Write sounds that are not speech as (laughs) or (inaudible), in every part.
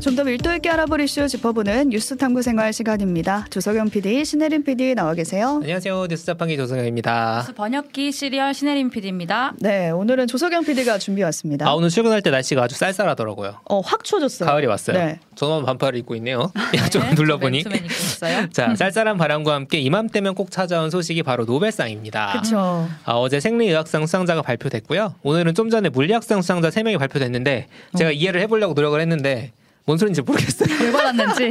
좀 더 밀도 있게 알아볼 이슈 짚어보는 뉴스 탐구 생활 시간입니다. 조석영 PD, 신혜림 PD 나와 계세요. 안녕하세요. 뉴스 자판기 조석영입니다. 뉴스 번역기 시리얼 신혜림 PD입니다. 네, 오늘은 조석영 PD가 준비해 왔습니다. 아 오늘 출근할 때 날씨가 아주 쌀쌀하더라고요. 어, 확 추워졌어요. 가을이 왔어요. 네. 저는 반팔을 입고 있네요. 네, (laughs) 좀 눌러보니. (laughs) 자 쌀쌀한 바람과 함께 이맘때면 꼭 찾아온 소식이 바로 노벨상입니다. 그렇죠. 아, 어제 생리의학상 수상자가 발표됐고요. 오늘은 좀 전에 물리학상 수상자 3명이 발표됐는데 제가 이해를 해보려고 노력을 했는데 뭔 소리인지 모르겠어요. 왜 받았는지.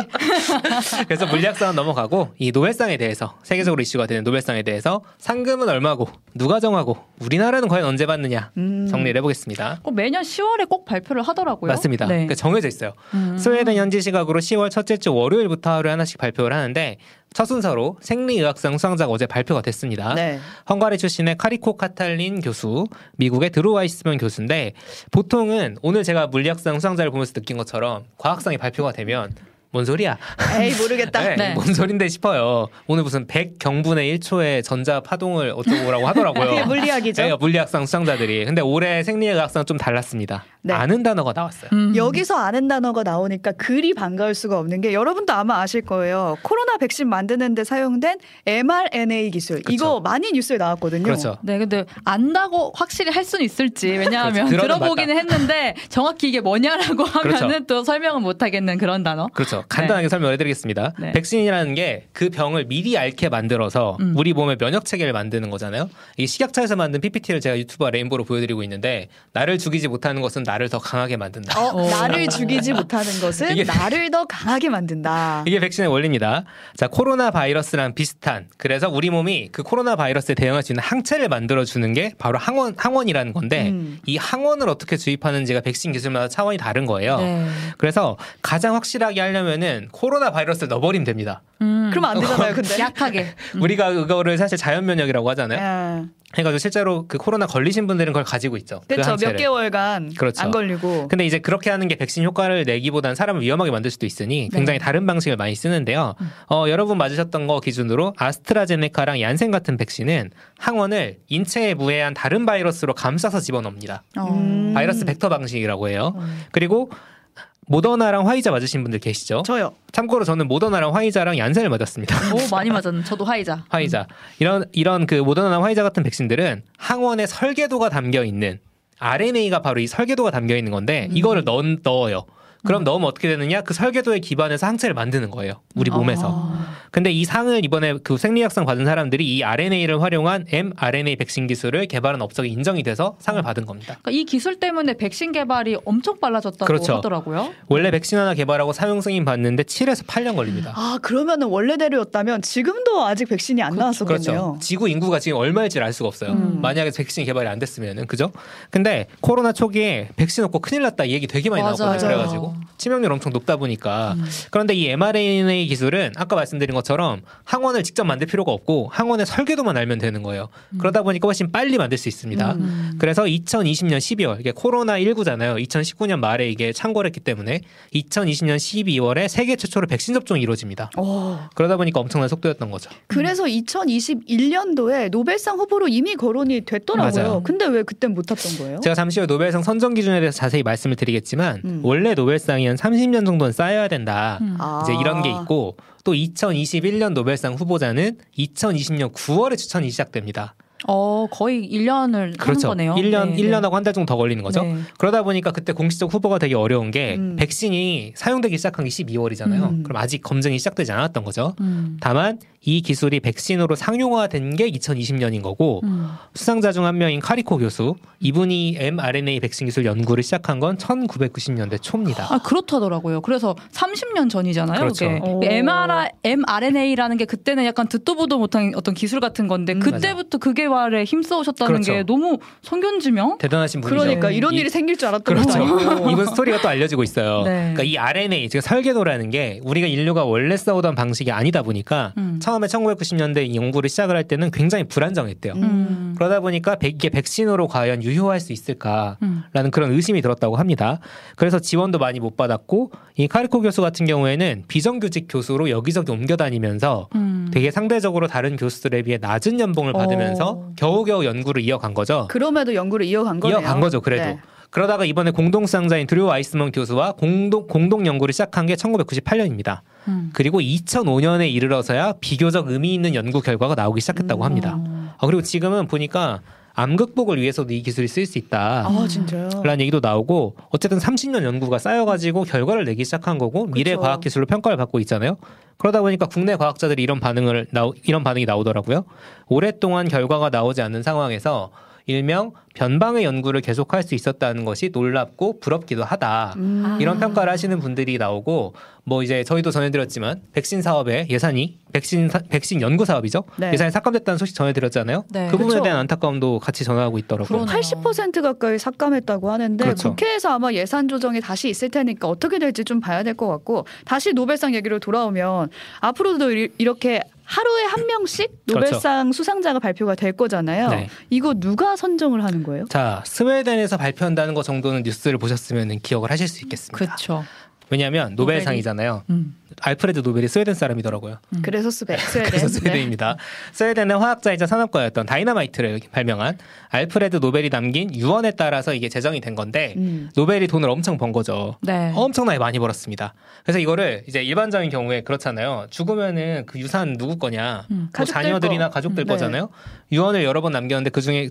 (laughs) 그래서 물리학상은 넘어가고 이 노벨상에 대해서 세계적으로 이슈가 되는 노벨상에 대해서 상금은 얼마고 누가 정하고 우리나라는 과연 언제 받느냐 음. 정리를 해보겠습니다. 꼭 매년 10월에 꼭 발표를 하더라고요. 맞습니다. 네. 그러니까 정해져 있어요. 음. 스웨덴 현지 시각으로 10월 첫째 주 월요일부터 하루에 하나씩 발표를 하는데 첫 순서로 생리의학상 수상자가 어제 발표가 됐습니다. 네. 헝가리 출신의 카리코 카탈린 교수, 미국의 드루와이스먼 교수인데 보통은 오늘 제가 물리학상 수상자를 보면서 느낀 것처럼 과학상이 발표가 되면 뭔 소리야? 에이, 모르겠다. (laughs) 네, 네. 뭔 소린데 싶어요. 오늘 무슨 100경분의 1초의 전자 파동을 어쩌고라고 하더라고요. 그게 물리학이죠. 네, 물리학상 수상자들이. 근데 올해 생리학상 좀 달랐습니다. 네. 아는 단어가 나왔어요. 음. 여기서 아는 단어가 나오니까 그리 반가울 수가 없는 게 여러분도 아마 아실 거예요. 코로나 백신 만드는데 사용된 mRNA 기술. 이거 많이 뉴스에 나왔거든요. 그렇죠. 네, 근데 안다고 확실히 할 수는 있을지 왜냐하면 그렇죠. 들어는 들어보기는 했는데 정확히 이게 뭐냐라고 하면은 그렇죠. 또 설명은 못 하겠는 그런 단어. 그렇죠. 간단하게 설명해드리겠습니다. 네. 백신이라는 게 그 병을 미리 앓게 만들어서 음. 우리 몸의 면역 체계를 만드는 거잖아요. 이 식약처에서 만든 PPT를 제가 유튜브와 레인보로 보여드리고 있는데 나를 죽이지 못하는 것은 나를 더 강하게 만든다. 어, 오. 나를 죽이지 못하는 것은 이게- 나를 더 강하게 만든다. 이게 백신의 원리입니다. 자, 코로나 바이러스랑 비슷한 그래서 우리 몸이 그 코로나 바이러스에 대응할 수 있는 항체를 만들어 주는 게 바로 항원 항원이라는 건데 음. 이 항원을 어떻게 주입하는지가 백신 기술마다 차원이 다른 거예요. 네. 그래서 가장 확실하게 하려면 은 코로나 바이러스를 넣어버리면 됩니다. 음. 그러면 안 되잖아요, 근데. (laughs) 약하게. (laughs) 우리가 그거를 사실 자연 면역이라고 하잖아요. 예. 해가지고 실제로 그 코로나 걸리신 분들은 그걸 가지고 있죠. 그 그렇죠. 몇 항체를. 개월간 그렇죠. 안 걸리고. 근데 이제 그렇게 하는 게 백신 효과를 내기보단 사람을 위험하게 만들 수도 있으니 굉장히 네. 다른 방식을 많이 쓰는데요. 어, 여러분 맞으셨던 거 기준으로 아스트라제네카랑 얀센 같은 백신은 항원을 인체에 무해한 다른 바이러스로 감싸서 집어넣습니다. 어. 음. 바이러스 벡터 방식이라고 해요. 음. 그리고 모더나랑 화이자 맞으신 분들 계시죠? 저요. 참고로 저는 모더나랑 화이자랑 얀센을 맞았습니다. 오 많이 맞았는. 저도 화이자. (laughs) 화이자 이런 이런 그 모더나나 화이자 같은 백신들은 항원에 설계도가 담겨 있는 RNA가 바로 이 설계도가 담겨 있는 건데 이거를 넣, 넣어요. 그럼 넣으면 어떻게 되느냐? 그 설계도에 기반해서 항체를 만드는 거예요. 우리 몸에서. 아. 근데 이 상을 이번에 그 생리학상 받은 사람들이 이 RNA를 활용한 mRNA 백신 기술을 개발한 업적이 인정이 돼서 상을 받은 겁니다. 그러니까 이 기술 때문에 백신 개발이 엄청 빨라졌다고 그렇죠. 하더라고요. 원래 백신 하나 개발하고 사용 승인 받는데 7에서 8년 걸립니다. 아, 그러면은 원래대로였다면 지금도 아직 백신이 안 나왔었겠네요. 그렇죠. 지구 인구가 지금 얼마일지 알 수가 없어요. 음. 만약에 백신 개발이 안 됐으면은 그죠? 근데 코로나 초기에 백신 없고 큰일 났다 이 얘기 되게 많이. 나왔거든요. 그래 가지고 치명률 엄청 높다 보니까 음. 그런데 이 mRNA 기술은 아까 말씀드린 것처럼 항원을 직접 만들 필요가 없고 항원의 설계도만 알면 되는 거예요. 그러다 보니까 훨씬 빨리 만들 수 있습니다. 음. 그래서 2020년 12월 이게 코로나 19잖아요. 2019년 말에 이게 창궐 했기 때문에 2020년 12월에 세계 최초로 백신 접종이 이루어집니다. 오. 그러다 보니까 엄청난 속도였던 거죠. 그래서 2021년도에 노벨상 후보로 이미 거론이 됐더라고요. 맞아요. 근데 왜 그땐 못 탔던 거예요? 제가 잠시 후에 노벨상 선정 기준에 대해서 자세히 말씀을 드리겠지만 음. 원래 노벨 상이 한 30년 정도는 쌓여야 된다. 음. 아. 이제 이런 게 있고 또 2021년 노벨상 후보자는 2020년 9월에 추천이 시작됩니다. 어 거의 1년을 그렇죠. 하는 거네요. 1년 네, 1년하고 한달 정도 더 걸리는 거죠. 네. 그러다 보니까 그때 공식적 후보가 되게 어려운 게 음. 백신이 사용되기 시작한 게 12월이잖아요. 음. 그럼 아직 검증이 시작되지 않았던 거죠. 음. 다만 이 기술이 백신으로 상용화된 게 2020년인 거고 음. 수상자 중 한 명인 카리코 교수 이분이 mRNA 백신 기술 연구를 시작한 건 1990년대 초입니다. 아 그렇다더라고요. 그래서 30년 전이잖아요. 그렇죠. 그게 오. mRNA, mRNA라는 게 그때는 약간 듣도 보도 못한 어떤 기술 같은 건데 음. 그때부터 그 개발에 힘써 오셨다는 그렇죠. 게 너무 성견지명. 대단하신 분이죠. 그러니까 네. 이런 이- 일이 생길 줄 알았던 그렇죠. (laughs) 이분 스토리가 또 알려지고 있어요. 네. 그러니까 이 RNA, 즉 설계도라는 게 우리가 인류가 원래 싸우던 방식이 아니다 보니까 음. 처음에 1990년대 이 연구를 시작을 할 때는 굉장히 불안정했대요. 음. 음. 그러다 보니까 백- 이게 백신으로 과연 유효할 수 있을까라는 음. 그런 의심이 들었다고 합니다. 그래서 지원도 많이 못 받았고 이 카리코 교수 같은 경우에는 비정규직 교수로 여기저기 옮겨 다니면서 음. 되게 상대적으로 다른 교수들에 비해 낮은 연봉을 받으면서 어. 겨우겨우 연구를 이어간 거죠. 그럼에도 연구를 이어간 거네요. 이어간 거죠, 그래도. 네. 그러다가 이번에 공동수상자인 드류 와이스먼 교수와 공동 공동 연구를 시작한 게 1998년입니다. 음. 그리고 2005년에 이르러서야 비교적 의미 있는 연구 결과가 나오기 시작했다고 합니다. 아, 그리고 지금은 보니까 암 극복을 위해서도 이 기술이 쓸수 있다. 아 진짜요? 라는 얘기도 나오고 어쨌든 30년 연구가 쌓여가지고 결과를 내기 시작한 거고 미래 그쵸. 과학 기술로 평가를 받고 있잖아요. 그러다 보니까 국내 과학자들이 이런 반응을 나오, 이런 반응이 나오더라고요. 오랫동안 결과가 나오지 않는 상황에서 일명 변방의 연구를 계속할 수 있었다는 것이 놀랍고 부럽기도 하다. 음. 이런 평가를 하시는 분들이 나오고 뭐 이제 저희도 전해드렸지만 백신 사업의 예산이 백신 사- 백신 연구 사업이죠. 네. 예산이 삭감됐다는 소식 전해드렸잖아요. 네. 그 부분에 그쵸. 대한 안타까움도 같이 전하고 있더라고요. 그러네요. 80% 가까이 삭감했다고 하는데 그렇죠. 국회에서 아마 예산 조정이 다시 있을 테니까 어떻게 될지 좀 봐야 될 것 같고 다시 노벨상 얘기로 돌아오면 앞으로도 이- 이렇게 하루에 한 명씩 노벨상 수상자가 발표가 될 거잖아요. 그렇죠. 네. 이거 누가 선정을 하는 거예요? 자, 스웨덴에서 발표한다는 거 정도는 뉴스를 보셨으면 기억을 하실 수 있겠습니다. 그렇죠. 왜냐하면 노벨상이잖아요. 음. 알프레드 노벨이 스웨덴 사람이더라고요. 음. 그래서 스웨, 스웨덴. 그래서 네. 스웨덴입니다. 스웨덴의 화학자이자 산업가였던 다이너마이트를 발명한 알프레드 노벨이 남긴 유언에 따라서 이게 제정이 된 건데 음. 노벨이 돈을 엄청 번 거죠. 네. 엄청나게 많이 벌었습니다. 그래서 이거를 이제 일반적인 경우에 그렇잖아요. 죽으면은 그 유산 누구 거냐? 음. 뭐 자녀들이나 거. 가족들 음, 거잖아요. 유언을 여러 번 남겼는데 그 중에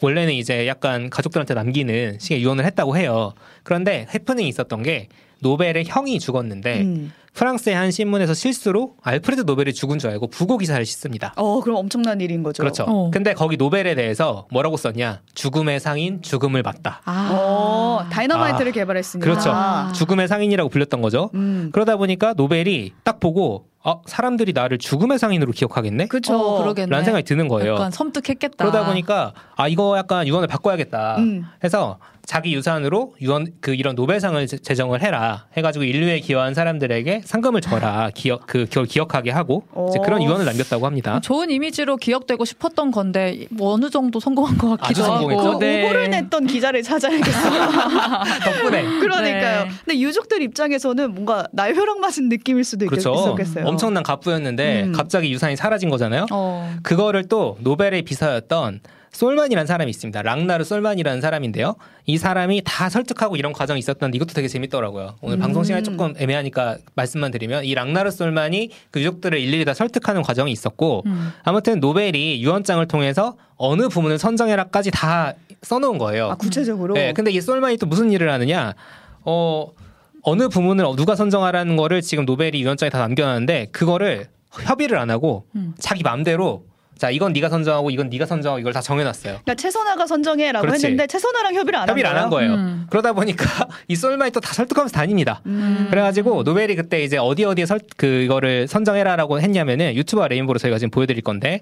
원래는 이제 약간 가족들한테 남기는 식의 유언을 했다고 해요. 그런데 해프닝이 있었던 게 노벨의 형이 죽었는데 음. 프랑스의 한 신문에서 실수로 알프레드 노벨이 죽은 줄 알고 부고 기사를 싣습니다. 어 그럼 엄청난 일인 거죠. 그렇죠. 어. 근데 거기 노벨에 대해서 뭐라고 썼냐? 죽음의 상인, 죽음을 맞다. 아. 어 다이너마이트를 아, 개발했으니까. 그렇죠. 아. 죽음의 상인이라고 불렸던 거죠. 음. 그러다 보니까 노벨이 딱 보고 어, 사람들이 나를 죽음의 상인으로 기억하겠네? 그렇죠. 어, 그러겠네. 라는 생각이 드는 거예요. 약간 섬뜩했겠다. 그러다 보니까 아 이거 약간 유언을 바꿔야겠다 음. 해서 자기 유산으로 유언 그 이런 노벨상을 제- 제정을 해라 해가지고 인류에 기여한 사람들에게 상금을 줘라 기억 그 그걸 기억하게 하고 이제 오. 그런 유언을 남겼다고 합니다. 좋은 이미지로 기억되고 싶었던 건데 뭐 어느 정도 성공한 것 같기도 아주 하고. 성공했죠? 네. 오보를 냈던 기자를 찾아야겠어요. (laughs) 덕분에 그러니까요. 네. 근데 유족들 입장에서는 뭔가 날벼락 맞은 느낌일 수도 있겠, 그렇죠. 있었겠어요. 엄청난 갑부였는데 음. 갑자기 유산이 사라진 거잖아요. 어. 그거를 또 노벨의 비서였던 솔만이라는 사람이 있습니다. 랑나르 솔만이라는 사람인데요. 이 사람이 다 설득하고 이런 과정이 있었는데 이것도 되게 재밌더라고요. 오늘 음. 방송 시간이 조금 애매하니까 말씀만 드리면 이 랑나르 솔만이 그 유족들을 일일이 다 설득하는 과정이 있었고 음. 아무튼 노벨이 유언장을 통해서 어느 부문을 선정해라까지 다 써놓은 거예요. 아 구체적으로. 네, 근데 이 솔만이 또 무슨 일을 하느냐? 어 어느 부문을 누가 선정하라는 거를 지금 노벨이 유언장에 다 남겨놨는데 그거를 협의를 안 하고 음. 자기 맘대로 자 이건 네가 선정하고 이건 네가 선정하고 이걸 다 정해놨어요. 그러니까 최선화가 선정해라고 그렇지. 했는데 최선화랑 협의를 안 협의를 안 한 거예요. 음. 그러다 보니까 (laughs) 이 솔만이 또다 설득하면서 다닙니다. 음. 그래가지고 노벨이 그때 이제 어디 어디에 설 그거를 선정해라라고 했냐면은 유튜브와 레인보로 저희가 지금 보여드릴 건데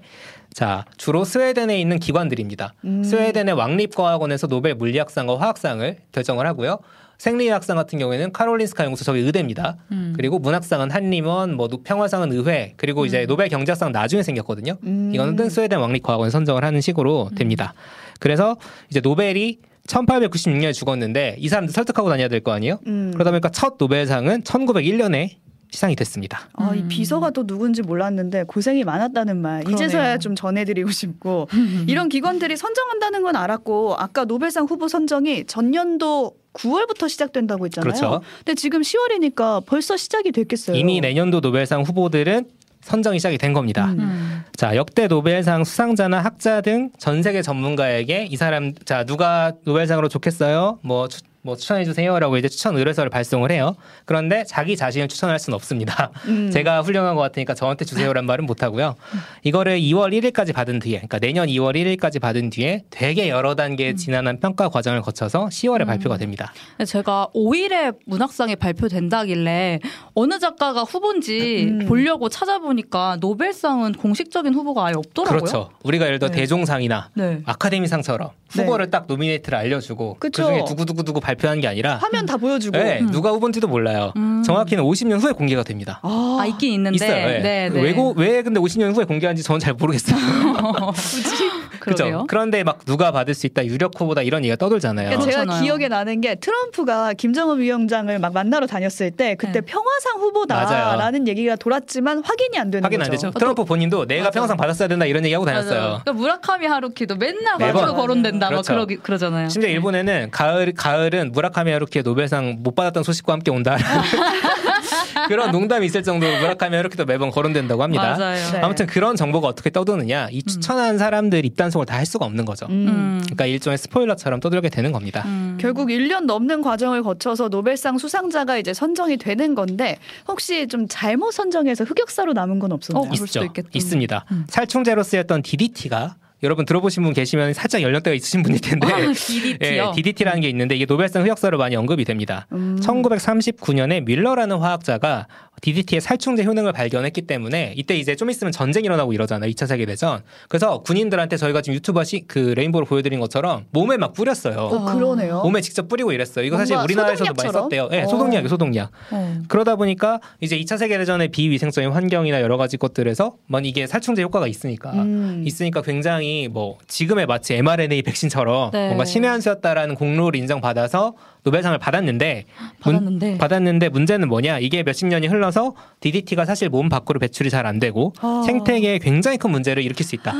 자 주로 스웨덴에 있는 기관들입니다. 음. 스웨덴의 왕립과학원에서 노벨 물리학상과 화학상을 결정을 하고요. 생리학상 같은 경우에는 카롤린스카 연구소 저기 의대입니다. 음. 그리고 문학상은 한림원, 뭐 노- 평화상은 의회, 그리고 이제 노벨 경제학상 나중에 생겼거든요. 음. 이거는 스웨덴 왕립과학원 선정을 하는 식으로 됩니다. 그래서 이제 노벨이 1896년에 죽었는데 이 사람들 설득하고 다녀야 될 거 아니에요? 음. 그러다 보니까 첫 노벨상은 1901년에 시상이 됐습니다. 아, 이 음. 비서가 또 누군지 몰랐는데 고생이 많았다는 말 그러네요. 이제서야 좀 전해드리고 싶고 이런 기관들이 선정한다는 건 알았고 아까 노벨상 후보 선정이 전년도 9월부터 시작된다고 했잖아요. 그렇죠. 근데 지금 10월이니까 벌써 시작이 됐겠어요. 이미 내년도 노벨상 후보들은 선정이 시작이 된 겁니다. 음. 음. 자, 역대 노벨상 수상자나 학자 등 전 세계 전문가에게 이 사람 자, 누가 노벨상으로 좋겠어요? 뭐 추, 뭐 추천해 주세요라고 이제 추천 의뢰서를 발송을 해요. 그런데 자기 자신을 추천할 수는 없습니다. 음. (laughs) 제가 훌륭한 것 같으니까 저한테 주세요란 말은 못 하고요. 이거를 2월 1일까지 받은 뒤에, 그러니까 내년 2월 1일까지 받은 뒤에 되게 여러 단계 지난한 평가 과정을 거쳐서 10월에 음. 발표가 됩니다. 제가 5일에 문학상이 발표된다길래 어느 작가가 후보인지 음. 보려고 찾아보니까 노벨상은 공식적인 후보가 아예 없더라고요. 그렇죠. 우리가 예를 들어 네. 대종상이나 네. 아카데미상처럼 후보를 딱 노미네이트를 알려주고 그 그쵸. 중에 두구두구두구 발 표한 게 아니라 화면 다 보여주고 네, 음. 누가 후보인지도 몰라요. 음. 정확히는 50년 후에 공개가 됩니다. 아, 아 있긴 있는데. 있어요. 예. 네, 네. 왜고 왜 근데 50년 후에 공개한지 저는 잘 모르겠어요. (laughs) 굳이. (laughs) 그죠? 그러게요. 그런데 막 누가 받을 수 있다 유력 후보다 이런 얘기가 떠돌잖아요. 그러니까 제가 그렇잖아요. 기억에 나는 게 트럼프가 김정은 위원장을 막 만나러 다녔을 때 그때 네. 평화상 후보다라는 얘기가 돌았지만 확인이 안 되는 확인 안 거죠. 되죠. 트럼프 본인도 내가 맞아. 평상 받았어야 된다 이런 얘기하고. 다녔어요. 그러니까 무라카미 하루키도 맨날. 가지고 거론된다. 막 그렇죠. 그러기, 그러잖아요. 심지어 일본에는 가을 가을은 무라카미 하루키의 노벨상 못 받았던 소식과 함께 온다. (laughs) 그런 농담이 있을 정도로 무라카미 하루키도 매번 거론된다고 합니다. 네. 아무튼 그런 정보가 어떻게 떠도느냐 이 추천한 사람들 입단속을 다 할 수가 없는 거죠. 음. 음. 그러니까 일종의 스포일러처럼 떠들게 되는 겁니다. 음. 결국 1년 넘는 과정을 거쳐서 노벨상 수상자가 이제 선정이 되는 건데 혹시 좀 잘못 선정해서 흑역사로 남은 건 없었나요? 어, 있죠. 있겠다. 있습니다. 음. 살충제로 쓰였던 DDT가 여러분 들어보신 분 계시면 살짝 연령대가 있으신 분일 텐데 아, DDT요. 예, DDT라는 게 있는데 이게 노벨상 흑역사로 많이 언급이 됩니다. 음. 1939년에 뮐러라는 화학자가 DDT의 살충제 효능을 발견했기 때문에 이때 이제 좀 있으면 전쟁이 일어나고 이러잖아요. 2차 세계 대전. 그래서 군인들한테 저희가 지금 유튜브 시, 그 레인보우를 보여드린 것처럼 몸에 막 뿌렸어요. 어, 그러네요. 몸에 직접 뿌리고 이랬어요. 이거 사실 우리나라에서도 많이 소독약처럼? 썼대요. 예, 어. 소독약이 소독약. 어. 그러다 보니까 이제 2차 세계 대전의 비위생적인 환경이나 여러 가지 것들에서 뭐 이게 살충제 효과가 있으니까 음. 있으니까 굉장히 뭐 지금의 마치 mRNA 백신처럼 네. 뭔가 신의 한 수였다라는 공로를 인정받아서 노벨상을 받았는데 문- 받았는데. 받았는데 문제는 뭐냐 이게 몇십 년이 흘러서 DDT가 사실 몸 밖으로 배출이 잘 안 되고 아. 생태계에 굉장히 큰 문제를 일으킬 수 있다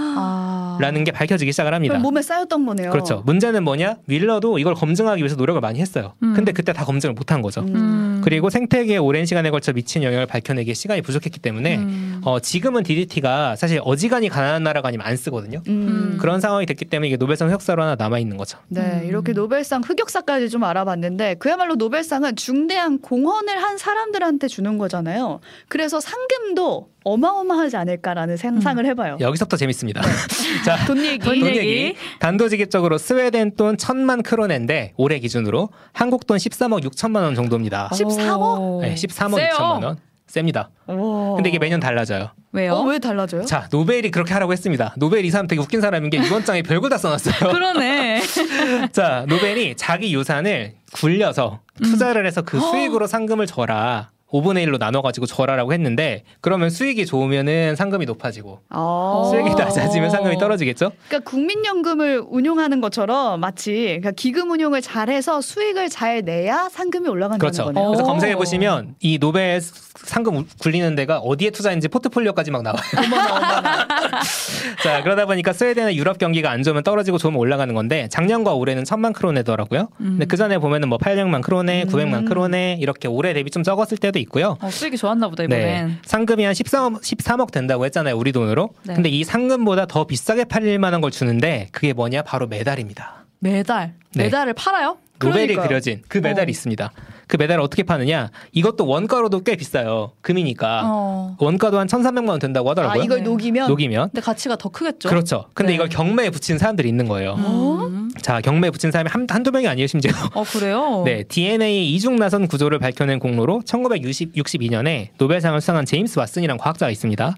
라는 아. 게 밝혀지기 시작을 합니다. 몸에 쌓였던 거네요. 그렇죠. 문제는 뭐냐 윌러도 이걸 검증하기 위해서 노력을 많이 했어요. 음. 근데 그때 다 검증을 못한 거죠. 음. 음. 그리고 생태계에 오랜 시간에 걸쳐 미친 영향을 밝혀내기에 시간이 부족했기 때문에 음. 어, 지금은 DDT가 사실 어지간히 가난한 나라가 아니면 안 쓰거든요. 음. 그런 상황이 됐기 때문에 이게 노벨상 흑사로 하나 남아 있는 거죠. 네, 음. 이렇게 노벨상 흑역사까지 좀 알아봤는데 그야말로 노벨상은 중대한 공헌을 한 사람들한테 주는 거잖아요. 그래서 상금도 어마어마하지 않을까라는 상상을 해봐요. 여기서부터 재밌습니다. (laughs) 자, 돈 얘기. 돈돈 얘기. 얘기. 단도직입적으로 스웨덴 돈 천만 크로네인데 올해 기준으로 한국 돈 13억 6천만 원 정도입니다. 13억? 오. 네, 13억 세요. 6천만 원. 셉니다. 오. 근데 이게 매년 달라져요. 왜요? 어, 왜 달라져요? 자, 노벨이 그렇게 하라고 했습니다. 노벨 이 사람 되게 웃긴 사람인 게 유언장에 별걸 다 써놨어요. (laughs) 그러네. (laughs) 자, 노벨이 자기 유산을 굴려서 투자를 해서 그 수익으로 상금을 줘라. 5분의 1로 나눠가지고 줘라라고 했는데 그러면 수익이 좋으면은 상금이 높아지고 아. 수익이 낮아지면 상금이 떨어지겠죠? 그러니까 국민연금을 운용하는 것처럼 마치 그러니까 기금 운용을 잘해서 수익을 잘 내야 상금이 올라간다는 그렇죠. 거네요. 그래서 오. 검색해 보시면 이 노벨 상금 우- 굴리는 데가 어디에 투자했는지 포트폴리오까지 막 나와요. (laughs) (laughs) 자 그러다 보니까 스웨덴의 유럽 경기가 안 좋으면 떨어지고 좋으면 올라가는 건데 작년과 올해는 천만 크로네더라고요. 근데 그 전에 보면은 뭐 800만 크로네, 900만 크로네 이렇게 올해 대비 좀 적었을 때도 있고요. 어, 수익이 좋았나 보다 네. 이번엔. 상금이 한 13억, 13억 된다고 했잖아요. 우리 돈으로. 네. 근데 이 상금보다 더 비싸게 팔릴 만한 걸 주는데 그게 뭐냐? 바로 메달입니다. 메달. 네. 메달을 팔아요? 노벨이 그러니까요. 그려진 그 메달이 어. 있습니다. 그 메달을 어떻게 파느냐? 이것도 원가로도 꽤 비싸요. 금이니까. 어. 원가도 한 1,300만 원 된다고 아, 하더라고요. 이걸 네. 녹이면 녹이면. 근데 가치가 더 크겠죠? 그렇죠. 근데 네. 이걸 경매에 붙인 사람들이 있는 거예요. 음. 자, 경매에 붙인 사람이 한, 한두 명이 아니에요, 심지어. 어 그래요? (laughs) 네, DNA 이중 나선 구조를 밝혀낸 공로로 1962년에 노벨상을 수상한 제임스 왓슨이라는 과학자가 있습니다.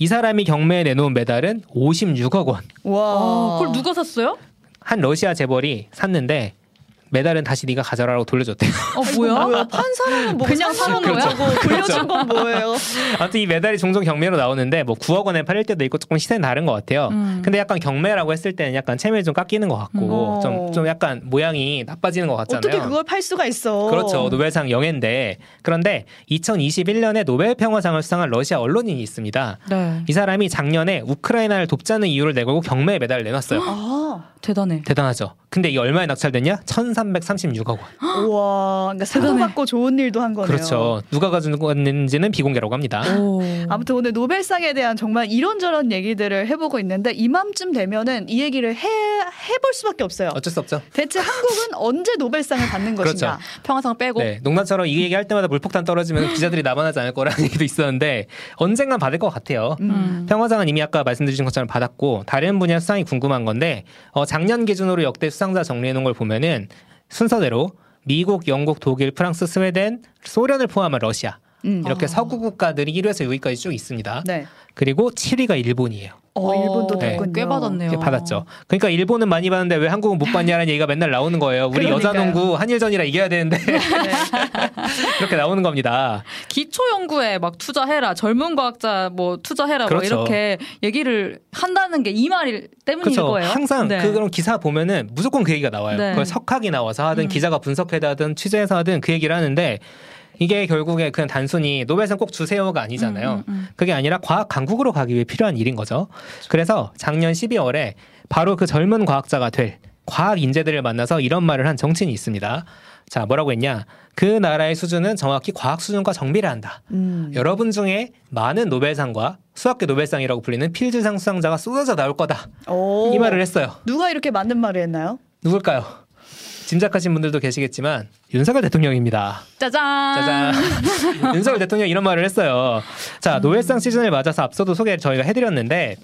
이 사람이 경매에 내놓은 메달은 56억 원. 와. 어, 그걸 누가 샀어요? 한 러시아 재벌이 샀는데 메달은 다시 네가 가져라라고 돌려줬대요. 어 뭐야? 뭐야? 판 사람은 뭐 그냥 사는 거야? 그렇죠. 돌려준 건 뭐예요? (laughs) 아무튼 이 메달이 종종 경매로 나오는데 뭐 9억 원에 팔릴 때도 있고 조금 시세는 다른 것 같아요. 음. 근데 약간 경매라고 했을 때는 약간 체면이 좀 깎이는 것 같고 음. 좀, 좀 약간 모양이 나빠지는 것 같잖아요. 어떻게 그걸 팔 수가 있어? 그렇죠. 노벨상 영예인데 그런데 2021년에 노벨 평화상을 수상한 러시아 언론인이 있습니다. 네. 이 사람이 작년에 우크라이나를 돕자는 이유를 내걸고 경매에 메달을 내놨어요. 아, 대단해. 대단하죠. 근데 이게 얼마에 낙찰됐냐? 1,336억 원. (gasps) 우와, 그러니까. 받고 좋은 일도 한 거네요. 그렇죠. 누가 가져갔는지는 비공개라고 합니다. 오. 아무튼 오늘 노벨상에 대한 정말 이런저런 얘기들을 해보고 있는데 이맘쯤 되면은 이 얘기를 해 해볼 수밖에 없어요. 어쩔 수 없죠. 대체 한국은 (laughs) 언제 노벨상을 받는 그렇죠. 것이냐? 평화상 빼고. 네, 농담처럼 이 얘기할 때마다 물폭탄 떨어지면 기자들이 남아나지 않을 거라는 (laughs) 얘기도 있었는데 언젠간 받을 것 같아요. 음. 평화상은 이미 아까 말씀드린 것처럼 받았고 다른 분야 수상이 궁금한 건데 어, 작년 기준으로 역대 수상자 정리해 놓은 걸 보면은 순서대로 미국, 영국, 독일, 프랑스, 스웨덴, 소련을 포함한 러시아 음. 이렇게 아. 서구 국가들이 1위에서 6위까지 쭉 있습니다. 네. 그리고 7위가 일본이에요. 어, 일본도 네. 됐군요. 꽤 받았네요. 이렇게 받았죠. 그러니까 일본은 많이 받는데 왜 한국은 못 받냐는 얘기가 맨날 나오는 거예요. 우리 그러니까요. 여자농구 한일전이라 이겨야 되는데 네. (laughs) 그렇게 나오는 겁니다. 기초 연구에 막 투자해라, 젊은 과학자 뭐 투자해라, 뭐 그렇죠. 이렇게 얘기를 한다는 게 이 말 때문일 그렇죠. 거예요. 항상 네. 그 그런 기사 보면은 무조건 그 얘기가 나와요. 네. 그걸 석학이 나와서 하든 음. 기자가 분석해다 하든 취재해서 하든 그 얘기를 하는데 이게 결국에 그냥 단순히 노벨상 꼭 주세요가 아니잖아요. 음, 음, 음. 그게 아니라 과학 강국으로 가기 위해 필요한 일인 거죠. 그래서 작년 12월에 바로 그 젊은 과학자가 될 과학 인재들을 만나서 이런 말을 한 정치인이 있습니다. 자, 뭐라고 했냐? 그 나라의 수준은 정확히 과학 수준과 정비를 한다. 음. 여러분 중에 많은 노벨상과 수학계 노벨상이라고 불리는 필즈상 수상자가 쏟아져 나올 거다. 오. 이 말을 했어요. 누가 이렇게 맞는 말을 했나요? 누굴까요? 짐작하신 분들도 계시겠지만 윤석열 대통령입니다. 짜잔. 짜잔. (laughs) 윤석열 대통령 이런 말을 했어요. 자, 노벨상 시즌을 맞아서 앞서도 소개 저희가 해드렸는데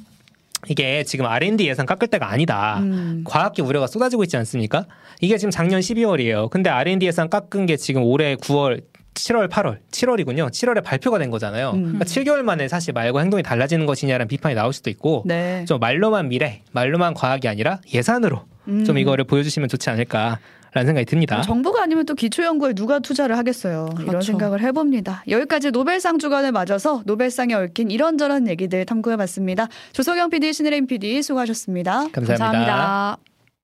이게 지금 R&D 예산 깎을 때가 아니다. 음. 과학계 우려가 쏟아지고 있지 않습니까? 이게 지금 작년 12월이에요. 근데 R&D 예산 깎은 게 지금 올해 9월 7월, 8월, 7월이군요. 7월에 발표가 된 거잖아요. 음. 그러니까 7개월 만에 사실 말과 행동이 달라지는 것이냐라는 비판이 나올 수도 있고 네. 좀 말로만 미래, 말로만 과학이 아니라 예산으로 좀 음. 이거를 보여주시면 좋지 않을까 라는 생각이 듭니다. 정부가 아니면 또 기초 연구에 누가 투자를 하겠어요. 이런 그렇죠. 생각을 해봅니다. 여기까지 노벨상 주간을 맞아서 노벨상에 얽힌 이런저런 얘기들 탐구해봤습니다. 조석영 PD, 신혜림 PD 수고하셨습니다. 감사합니다. 감사합니다.